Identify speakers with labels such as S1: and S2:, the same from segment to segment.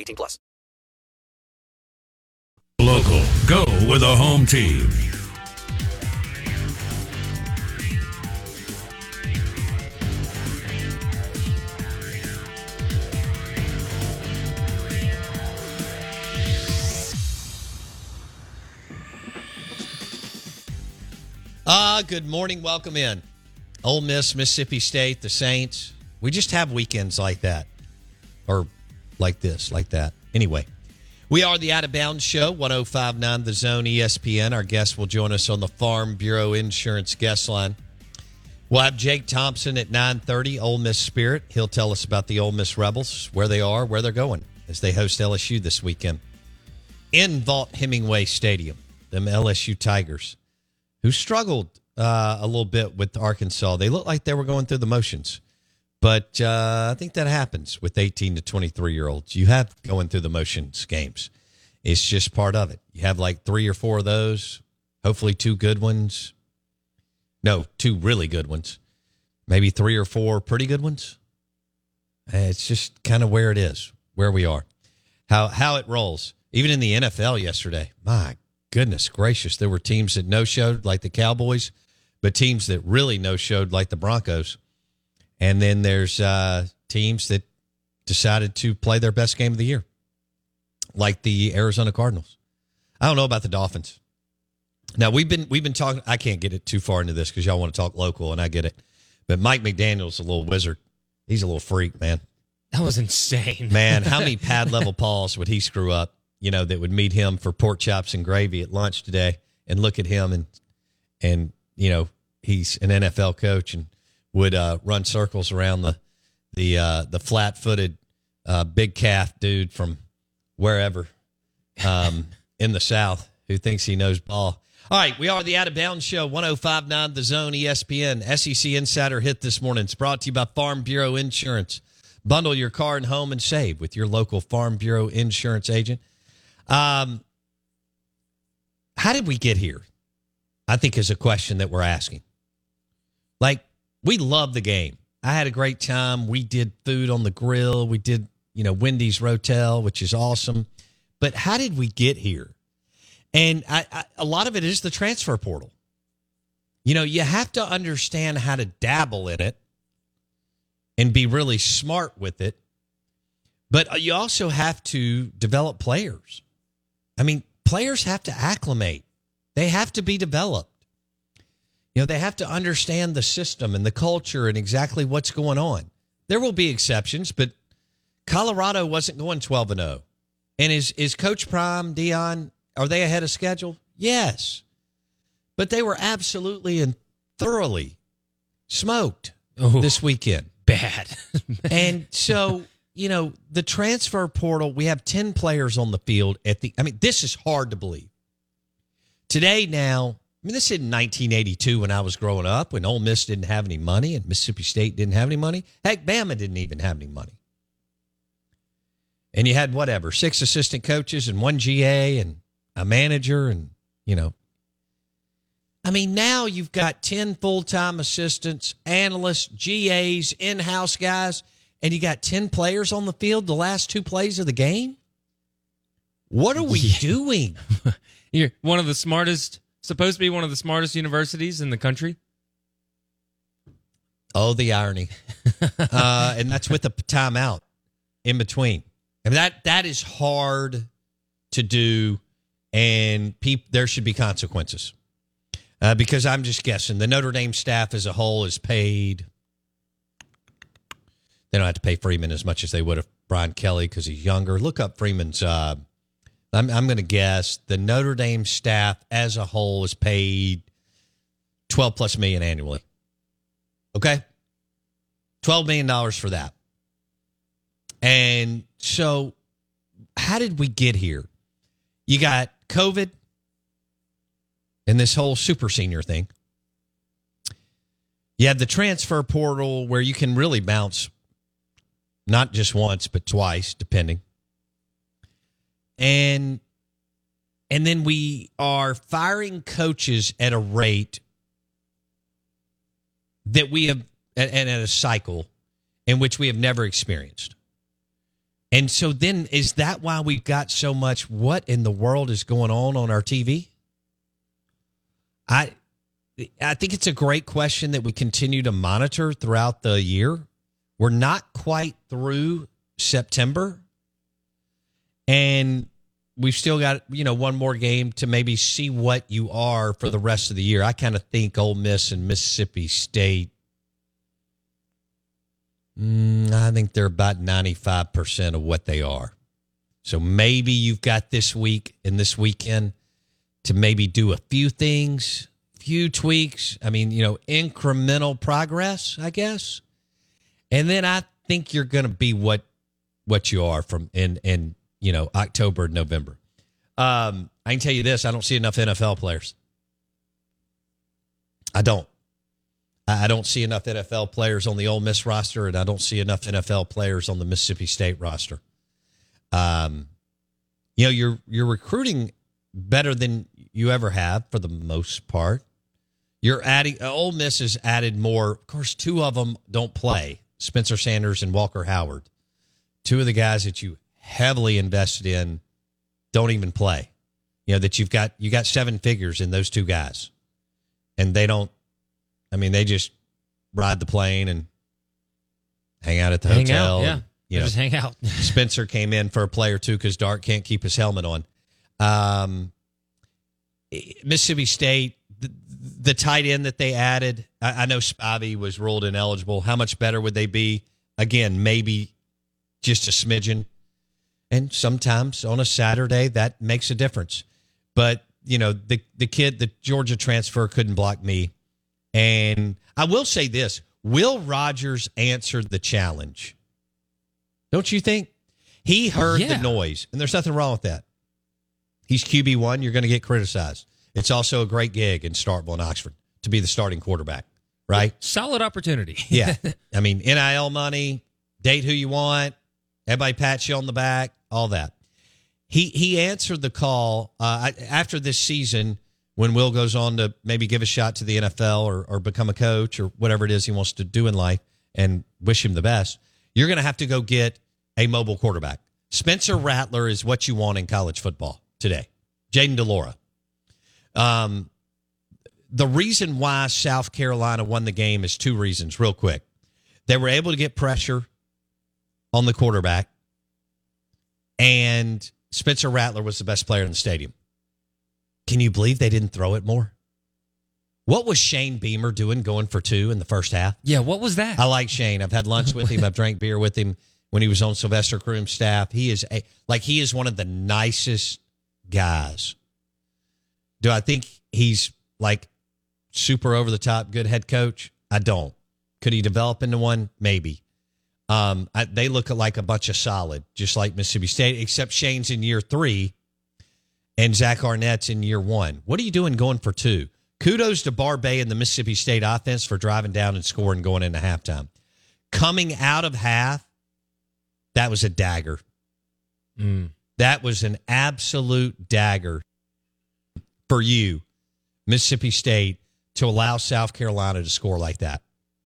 S1: 18 plus.
S2: Local. Go with a home team.
S3: Ah, good morning. Welcome in. Ole Miss, Mississippi State, the Saints. We just have weekends like that. Or like this, like that. Anyway, we are the Out of Bounds Show, 1059 The Zone ESPN. Our guest will join us on the Farm Bureau Insurance guest line. We'll have Jake Thompson at 930, Ole Miss Spirit. He'll tell us about the Ole Miss Rebels, where they are, where they're going as they host LSU this weekend. In Vaught Hemingway Stadium, them LSU Tigers who struggled uh, a little bit with Arkansas. They looked like they were going through the motions. But uh, I think that happens with 18 to 23 year olds. You have going through the motions games. It's just part of it. You have like three or four of those, hopefully two good ones. No, two really good ones. Maybe three or four pretty good ones. It's just kind of where it is, where we are, how how it rolls. Even in the NFL yesterday, my goodness gracious, there were teams that no showed like the Cowboys, but teams that really no showed like the Broncos. And then there's uh, teams that decided to play their best game of the year, like the Arizona Cardinals. I don't know about the Dolphins. Now we've been we've been talking. I can't get it too far into this because y'all want to talk local, and I get it. But Mike McDaniel's a little wizard. He's a little freak, man.
S4: That was insane,
S3: man. How many pad level balls would he screw up? you know, that would meet him for pork chops and gravy at lunch today and look at him and, and, you know, he's an NFL coach and would uh, run circles around the, the, uh, the flat footed, uh, big calf dude from wherever um, in the South who thinks he knows ball. All right, we are the Out of Bounds Show, 1059 The Zone ESPN. SEC Insider hit this morning. It's brought to you by Farm Bureau Insurance. Bundle your car and home and save with your local Farm Bureau insurance agent. Um, how did we get here? I think is a question that we're asking. Like, we love the game. I had a great time. We did food on the grill. We did, you know, Wendy's Rotel, which is awesome. But how did we get here? And I, I, a lot of it is the transfer portal. You know, you have to understand how to dabble in it and be really smart with it. But you also have to develop players. I mean, players have to acclimate, they have to be developed. You know, they have to understand the system and the culture and exactly what's going on. There will be exceptions, but Colorado wasn't going 12 and 0. And is is Coach Prime, Deion, are they ahead of schedule? Yes. But they were absolutely and thoroughly smoked Ooh, this weekend.
S4: Bad.
S3: and so you know, the transfer portal, we have 10 players on the field at the I mean, this is hard to believe. Today now, I mean, this is in 1982 when I was growing up, when Ole Miss didn't have any money and Mississippi State didn't have any money. Heck, Bama didn't even have any money. and you had whatever six assistant coaches and one GA and a manager, and you know, I mean, now you've got 10 full time assistants, analysts, GAs, in house guys, and you got 10 players on the field the last two plays of the game. What are we
S4: Yeah.
S3: doing?
S4: You're one of the smartest, supposed to be one of the smartest universities in the country.
S3: Oh, the irony. uh, and that's with the timeout in between. And that that is hard to do, and there should be consequences. Uh, because I'm just guessing the Notre Dame staff as a whole is paid. They don't have to pay Freeman as much as they would have Brian Kelly because he's younger. Look up Freeman's. Uh, I'm, I'm going to guess the Notre Dame staff as a whole is paid 12 plus million annually. Okay. $12 million for that. And so, how did we get here? You got COVID and this whole super senior thing. You have the transfer portal where you can really bounce not just once, but twice, depending. And and then we are firing coaches at a rate that we have and, at a cycle in which we have never experienced. And so then is that why we've got so much what in the world is going on on our TV? I I think it's a great question that we continue to monitor throughout the year. We're not quite through September and we've still got, you know, one more game to maybe see what you are for the rest of the year. I kind of think Ole Miss and Mississippi State Mm, I think they're about 95% of what they are. So maybe you've got this week and this weekend to maybe do a few things, few tweaks. I mean, you know, incremental progress, I guess. And then I think you're going to be what what you are from and in, you know, October November. Um, I can tell you this, I don't see enough NFL players. I don't. I don't see enough NFL players on the Ole Miss roster, and I don't see enough NFL players on the Mississippi State roster. Um, you know, you're you're recruiting better than you ever have for the most part. You're adding uh, Ole Miss has added more. Of course, two of them don't play: Spencer Sanders and Walker Howard. Two of the guys that you heavily invested in don't even play. You know that you've got you got seven figures in those two guys, and they don't I mean, they just ride the plane and hang out at the
S4: Hang
S3: hotel.
S4: out, yeah.
S3: and, you know,
S4: just hang out.
S3: Spencer came in for a play or two because Dart can't keep his helmet on. Um, Mississippi State, the, the tight end that they added, I, I know Spivey was ruled ineligible. How much better would they be? Again, maybe just a smidgen. And sometimes on a Saturday, that makes a difference. But, you know, the, the kid, the Georgia transfer couldn't block me. And I will say this Will Rogers answered the challenge. Don't you think? He heard
S4: Yeah.
S3: the noise, and there's nothing wrong with that. He's QB1. You're going to get criticized. It's also a great gig in Starkville and Oxford to be the starting quarterback, right?
S4: Solid opportunity.
S3: Yeah. I mean, NIL money, date who you want, everybody pats you on the back, all that. He he answered the call uh, after this season when Will goes on to maybe give a shot to the NFL or, or become a coach or whatever it is he wants to do in life and wish him the best. You're going to have to go get a mobile quarterback. Spencer Rattler is what you want in college football today. Jayden de Laura. Um, the reason why South Carolina won the game is two reasons, real quick. They were able to get pressure on the quarterback, and Spencer Rattler was the best player in the stadium. Can you believe they didn't throw it more? What was Shane Beamer doing going for two in the first half?
S4: Yeah, what was that?
S3: I like Shane. I've had lunch with him. I've drank beer with him when he was on Sylvester Croom's staff. He is a like he is one of the nicest guys. Do I think he's like super over the top good head coach? I don't. Could he develop into one? Maybe. Um, I, they look like a bunch of solid, just like Mississippi State, except Shane's in year three and Zach Arnett's in year one. What are you doing going for two? Kudos to Barbay and the Mississippi State offense for driving down and scoring going into halftime. Coming out of half, that was a dagger. That was an absolute dagger for you, Mississippi State, to allow South Carolina to score like that.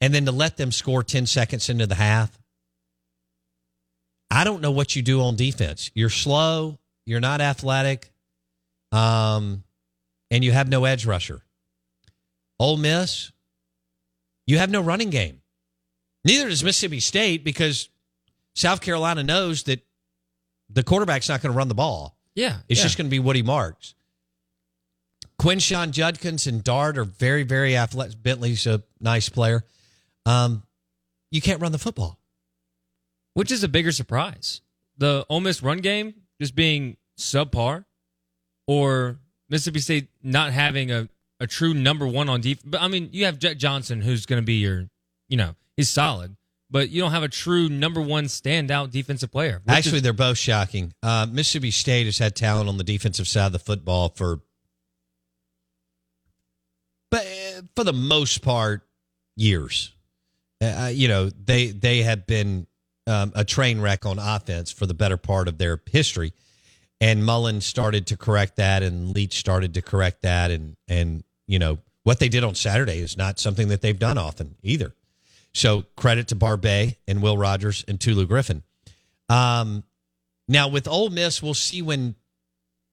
S3: And then to let them score 10 seconds into the half, I don't know what you do on defense. You're slow, you're not athletic, um, and you have no edge rusher. Ole Miss, you have no running game. Neither does Mississippi State because South Carolina knows that the quarterback's not going to run the ball.
S4: Yeah.
S3: It's
S4: yeah.
S3: just going to be Woody Marks. Quinshon Judkins and Dart are very, very athletic. Bentley's a nice player. Um, you can't run the football.
S4: Which is a bigger surprise? The Ole Miss run game just being subpar or Mississippi State not having a, a true number one on defense? But I mean, you have Jett Johnson, who's going to be your, you know, he's solid, but you don't have a true number one standout defensive player.
S3: Actually,
S4: is-
S3: they're both shocking. Uh, Mississippi State has had talent on the defensive side of the football for, but uh, for the most part, years. Uh, you know, they they have been um, a train wreck on offense for the better part of their history, and Mullen started to correct that, and Leach started to correct that, and and you know what they did on Saturday is not something that they've done often either. So credit to Barbay and Will Rogers and Tulu Griffin. Um, now with Ole Miss, we'll see when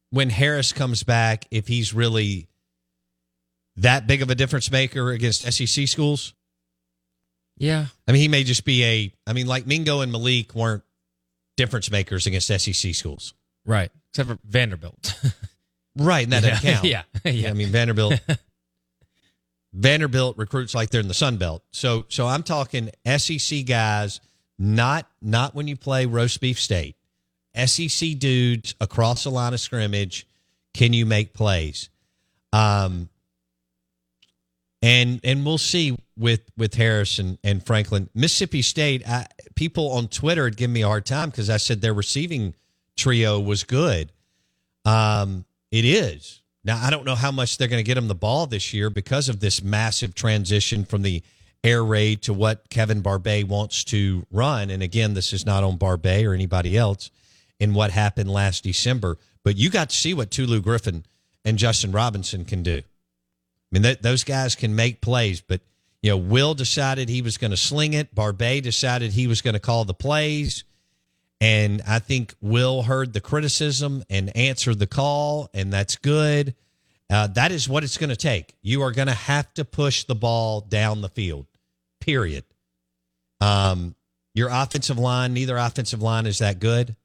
S3: when Harris comes back if he's really that big of a difference maker against SEC schools.
S4: Yeah.
S3: I mean, he may just be a. I mean, like Mingo and Malik weren't difference makers against SEC schools,
S4: Right. Except for Vanderbilt.
S3: right? And that doesn't
S4: Yeah.
S3: count.
S4: Yeah. Yeah.
S3: I mean, Vanderbilt. Vanderbilt recruits like they're in the Sun Belt. So, so I'm talking SEC guys, not not when you play roast beef state. SEC dudes across the line of scrimmage. Can you make plays? Um, and and we'll see with with Harris and, and Franklin. Mississippi State, I, people on Twitter had given me a hard time because I said their receiving trio was good. Um, it is. Now I don't know how much they're going to get them the ball this year because of this massive transition from the air raid to what Kevin Barbay wants to run. And again, this is not on Barbay or anybody else in what happened last December. But you got to see what Tulu Griffin and Justin Robinson can do. I mean, th- those guys can make plays, but you know, Will decided he was going to sling it. Barbay decided he was going to call the plays. And I think Will heard the criticism and answered the call, and that's good. Uh, that is what it's going to take. You are going to have to push the ball down the field, period. Um, your offensive line, neither offensive line is that good.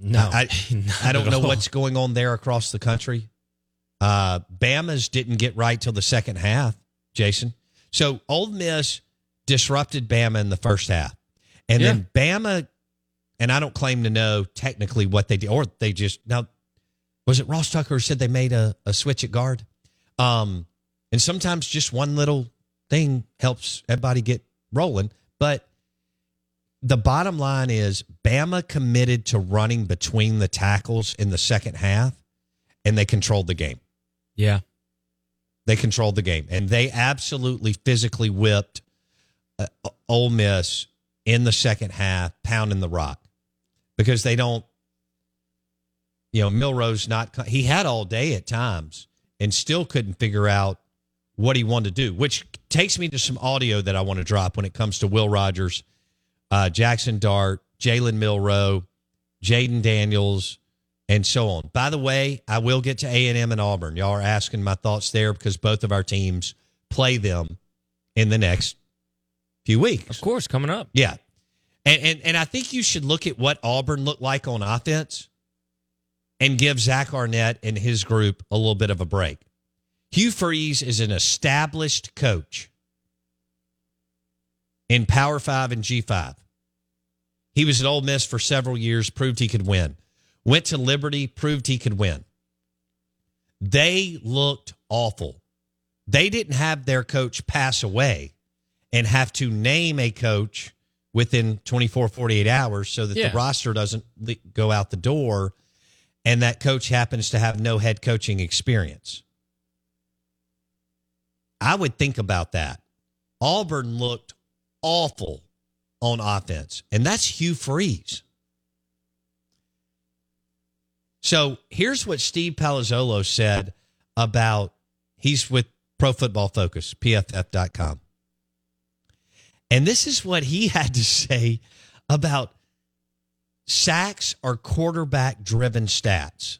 S4: No.
S3: I,
S4: Not
S3: I don't know
S4: all.
S3: what's going on there across the country. Uh, Bama's didn't get right till the second half, Jason. So Ole Miss disrupted Bama in the first half. And then Bama, and I don't claim to know technically what they did, or they just, now, was it Ross Tucker who said they made a, a switch at guard? Um, and sometimes just one little thing helps everybody get rolling. But the bottom line is Bama committed to running between the tackles in the second half, and they controlled the game.
S4: Yeah.
S3: They controlled the game, and they absolutely physically whipped uh, Ole Miss in the second half, pounding the rock because they don't. You know, Milroe's not. He had all day at times, and still couldn't figure out what he wanted to do. Which takes me to some audio that I want to drop when it comes to Will Rogers, uh, Jackson Dart, Jalen Milroe, Jayden Daniels, and so on. By the way, I will get to A and M and Auburn. Y'all are asking my thoughts there because both of our teams play them in the next few weeks.
S4: Of course, coming up.
S3: Yeah. And, and and I think you should look at what Auburn looked like on offense and give Zach Arnett and his group a little bit of a break. Hugh Freeze is an established coach in Power Five and G5. He was at Ole Miss for several years, proved he could win. Went to Liberty, proved he could win. They looked awful. They didn't have their coach pass away and have to name a coach within 24, 48 hours so that
S4: Yeah.
S3: the roster doesn't go out the door and that coach happens to have no head coaching experience. I would think about that. Auburn looked awful on offense, and that's Hugh Freeze. So here's what Steve Palazzolo said about he's with Pro Football Focus, PFF.com. And this is what he had to say about sacks are quarterback driven stats.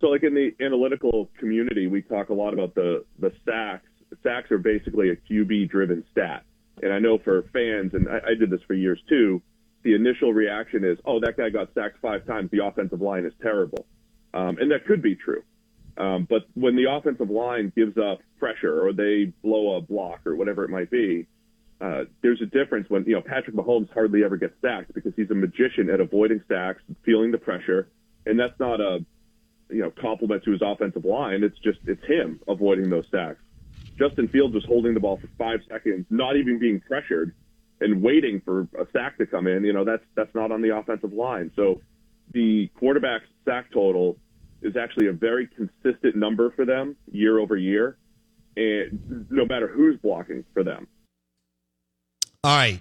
S5: So, like in the analytical community, we talk a lot about the the sacks. Sacks are basically a QB driven stat, and I know for fans, and I, I did this for years too. The initial reaction is, "Oh, that guy got sacked five times. The offensive line is terrible," um, and that could be true. Um, but when the offensive line gives up pressure or they blow a block or whatever it might be, uh, there's a difference when you know Patrick Mahomes hardly ever gets sacked because he's a magician at avoiding sacks, feeling the pressure, and that's not a you know compliment to his offensive line. It's just it's him avoiding those sacks. Justin Fields was holding the ball for five seconds, not even being pressured, and waiting for a sack to come in. You know that's that's not on the offensive line. So the quarterback's sack total is actually a very consistent number for them year over year, and no matter who's blocking for them.
S3: All right.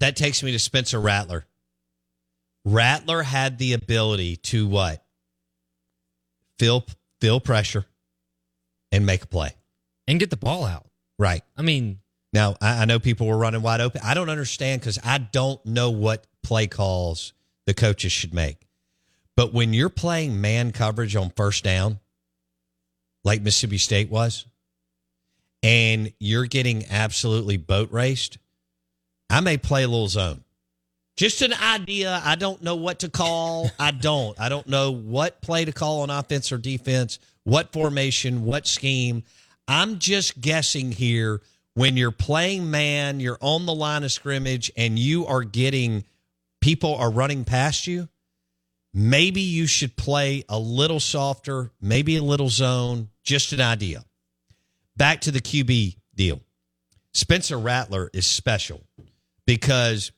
S3: That takes me to Spencer Rattler. Rattler had the ability to what? Feel feel pressure and make a play.
S4: And get the ball out.
S3: Right.
S4: I mean,
S3: Now, I, I know people were running wide open. I don't understand because I don't know what play calls the coaches should make. But when you're playing man coverage on first down, like Mississippi State was, and you're getting absolutely boat raced, I may play a little zone. Just an idea. I don't know what to call. I don't. I don't know what play to call on offense or defense, what formation, what scheme. I'm just guessing here when you're playing man, you're on the line of scrimmage, and you are getting people are running past you. Maybe you should play a little softer, maybe a little zone. Just an idea. Back to the QB deal. Spencer Rattler is special because,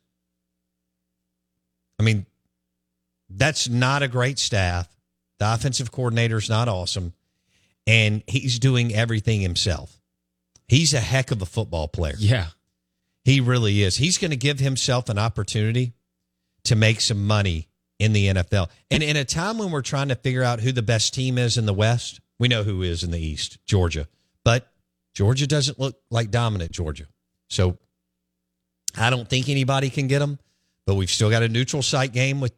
S3: I mean, that's not a great staff. The offensive coordinator is not awesome, and he's doing everything himself. He's a heck of a football player.
S4: Yeah.
S3: He really is. He's going to give himself an opportunity to make some money in the NFL. And in a time when we're trying to figure out who the best team is in the West, we know who is in the East, Georgia. But Georgia doesn't look like dominant Georgia. So I don't think anybody can get them, but we've still got a neutral site game with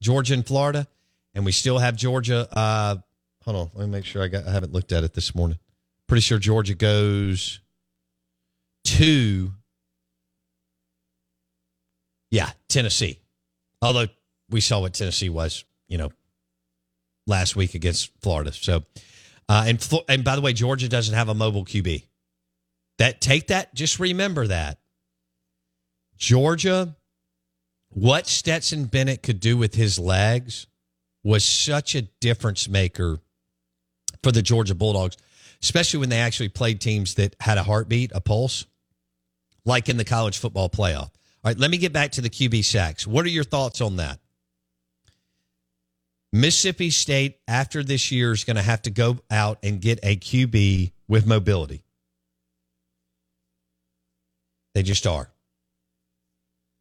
S3: Georgia and Florida, and we still have Georgia. Uh, hold on, let me make sure I got. I haven't looked at it this morning. Pretty sure Georgia goes to, yeah, Tennessee. Although we saw what Tennessee was, you know, last week against Florida. So, uh, and and by the way, Georgia doesn't have a mobile QB. That take that. Just remember that Georgia, what Stetson Bennett could do with his legs was such a difference maker for the Georgia Bulldogs. Especially when they actually played teams that had a heartbeat, a pulse, like in the college football playoff. All right, let me get back to the QB sacks. What are your thoughts on that? Mississippi State, after this year, is going to have to go out and get a QB with mobility. They just are.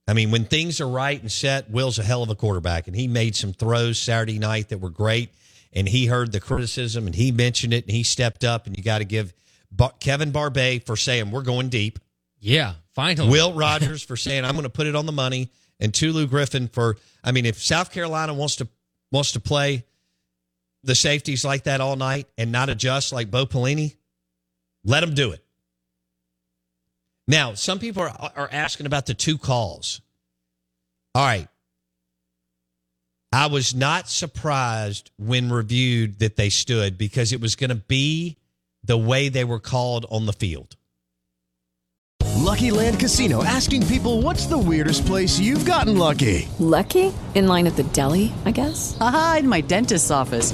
S3: I mean, when things are right and set, Will's a hell of a quarterback, and he made some throws Saturday night that were great. And he heard the criticism, and he mentioned it, and he stepped up. And you got to give Kevin Barbay for saying we're going deep.
S4: Yeah, finally.
S3: Will Rogers for saying I'm going to put it on the money, and Tulu Griffin for. I mean, if South Carolina wants to wants to play the safeties like that all night and not adjust like Bo Pelini, let them do it. Now, some people are, are asking about the two calls. All right. I was not surprised when reviewed that they stood because it was going to be the way they were called on the field.
S6: Lucky Land Casino asking people what's the weirdest place you've gotten lucky?
S7: Lucky? In line at the deli, I guess?
S8: Aha, in my dentist's office.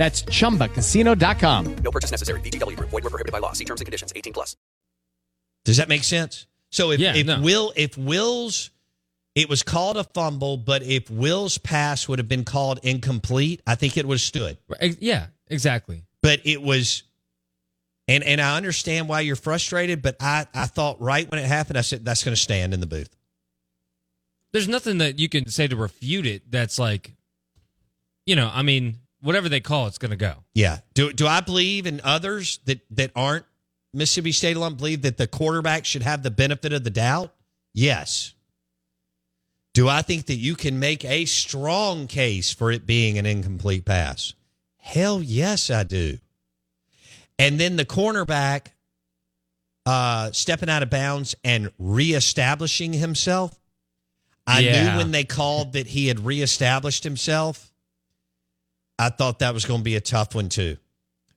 S9: That's chumbacasino.com.
S1: No purchase necessary. VGW Group. Void were prohibited by law. See terms and conditions. 18 plus.
S3: Does that make sense? So if,
S4: Yeah,
S3: if
S4: no.
S3: Will if Will's it was called a fumble, but if Will's pass would have been called incomplete, I think it would have stood.
S4: Right, Yeah, exactly.
S3: But it was and and I understand why you're frustrated, but I, I thought right when it happened, I said that's gonna stand in the booth.
S4: There's nothing that you can say to refute it that's like, you know, I mean, whatever they call it's going to go.
S3: Yeah. Do do I believe in others that that aren't Mississippi State alum believe that the quarterback should have the benefit of the doubt? Yes. Do I think that you can make a strong case for it being an incomplete pass? Hell yes, I do. And then the cornerback uh, stepping out of bounds and reestablishing himself. I
S4: Yeah.
S3: knew when they called that he had reestablished himself. I thought that was going to be a tough one too.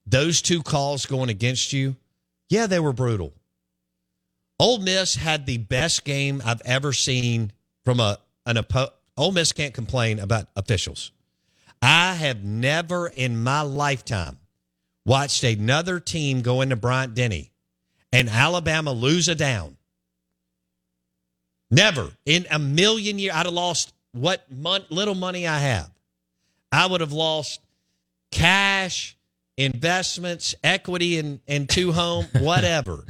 S3: Those two calls going against you, yeah, they were brutal. Ole Miss had the best game I've ever seen from a an oppo- Ole Miss can't complain about officials. I have never in my lifetime watched another team go into Bryant Denny and Alabama lose a down. Never in a million years. I'd have lost what mon- little money I have. I would have lost cash, investments, equity in, in two home, whatever.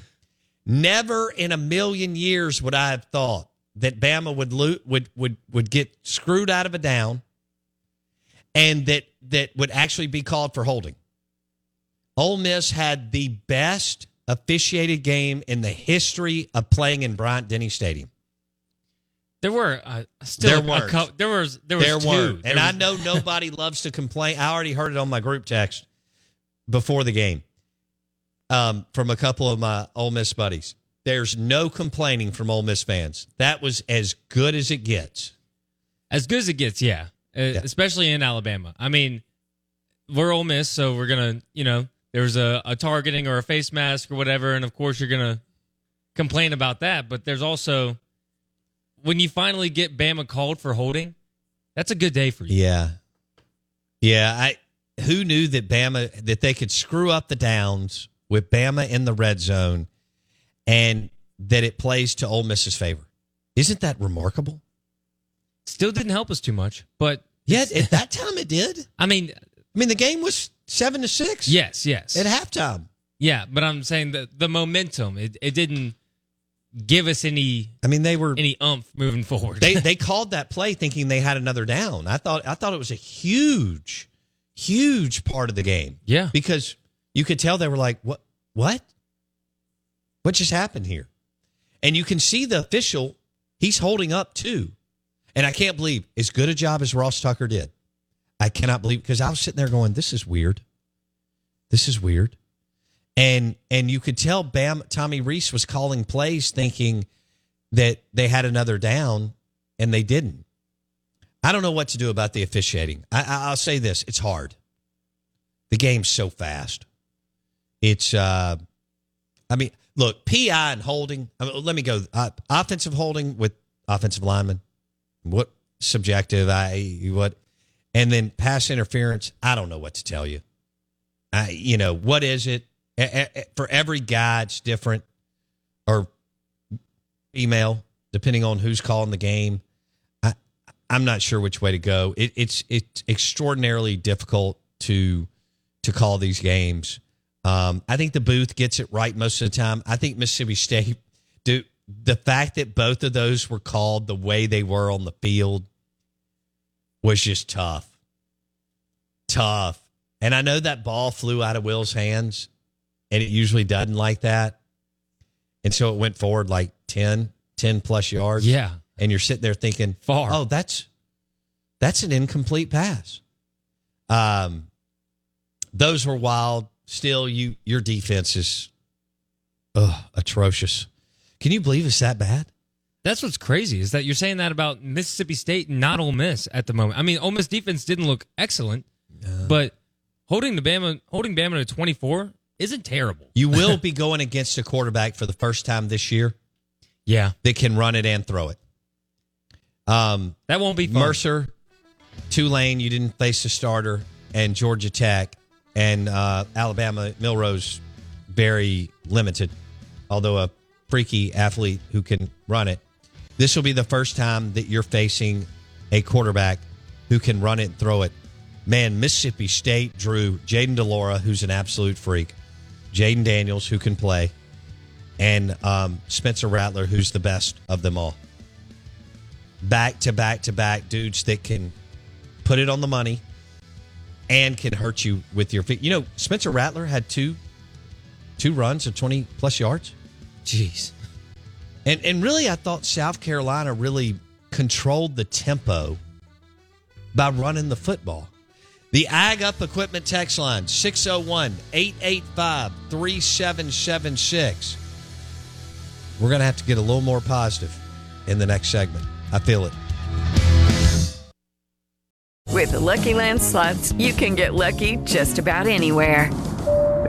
S3: Never in a million years would I have thought that Bama would lo- would would would get screwed out of a down, and that that would actually be called for holding. Ole Miss had the best officiated game in the history of playing in Bryant Denny Stadium.
S4: There were uh, still
S3: There
S4: a
S3: weren't.
S4: cou- there was there was
S3: there
S4: two. There
S3: And I know nobody loves to complain. I already heard it on my group text before the game um, from a couple of my Ole Miss buddies. There's no complaining from Ole Miss fans. That was as good as it gets.
S4: as good as it gets, yeah. Uh, Especially in Alabama. I mean, we're Ole Miss, so we're gonna, you know, there's a, a targeting or a face mask or whatever, and of course you're gonna complain about that. But there's also when you finally get Bama called for holding, that's a good day for you.
S3: Yeah. Yeah, I who knew that Bama that they could screw up the downs with Bama in the red zone and that it plays to Ole Miss's favor. Isn't that remarkable?
S4: Still didn't help us too much, but
S3: yeah, at that time it did.
S4: I mean,
S3: I mean the game was seven to six.
S4: Yes, yes.
S3: At halftime.
S4: Yeah, but I'm saying that the momentum it, it didn't give us any.
S3: I mean, they were
S4: any umph moving forward.
S3: they they called that play thinking they had another down. I thought I thought it was a huge, huge part of the game.
S4: Yeah.
S3: Because you could tell they were like, what? What? What just happened here? And you can see the official, he's holding up too. And I can't believe as good a job as Ross Tucker did. I cannot believe because I was sitting there going, this is weird. This is weird. And and you could tell Bam Tommy Rees was calling plays thinking that they had another down and they didn't. I don't know what to do about the officiating. I, I'll say this: it's hard. The game's so fast. It's, uh, I mean, look, PI and holding. I mean, let me go. Uh, offensive holding with offensive linemen. What subjective? I what, and then pass interference. I don't know what to tell you. I, you know, what is it? For every guy, it's different, or female, depending on who's calling the game. I, I'm not sure which way to go. It, it's it's extraordinarily difficult to to call these games. Um, I think the booth gets it right most of the time. I think Mississippi State do the fact that both of those were called the way they were on the field was just tough. Tough. And I know that ball flew out of Will's hands, and it usually doesn't like that. And so it went forward like 10, 10 plus yards.
S4: Yeah.
S3: And you're sitting there thinking,
S4: Far.
S3: oh, that's that's an incomplete pass. Um those were wild. Still, you your defense is ugh, atrocious. Can you believe it's that bad?
S4: That's what's crazy is that you're saying that about Mississippi State, not Ole Miss at the moment. I mean, Ole Miss defense didn't look excellent, but holding the Bama, holding Bama to 24 isn't terrible.
S3: You will be going against a quarterback for the first time this year
S4: Yeah,
S3: that can run it and throw it. Um,
S4: that won't be fun.
S3: Mercer, Tulane, you didn't face a starter, and Georgia Tech and uh, Alabama, Milrose, very limited, although a freaky athlete who can run it. This will be the first time that you're facing a quarterback who can run it and throw it. Man, Mississippi State drew Jayden de Laura, who's an absolute freak, Jayden Daniels, who can play, and um, Spencer Rattler, who's the best of them all back to back to back dudes that can put it on the money and can hurt you with your feet. You know, Spencer Rattler had two two runs of 20 plus yards.
S4: Jeez.
S3: And and really I thought South Carolina really controlled the tempo by running the football. The Ag Up Equipment text line 601 885 3776. We're going to have to get a little more positive in the next segment. I feel it.
S10: With the Lucky Land slots, you can get lucky just about anywhere.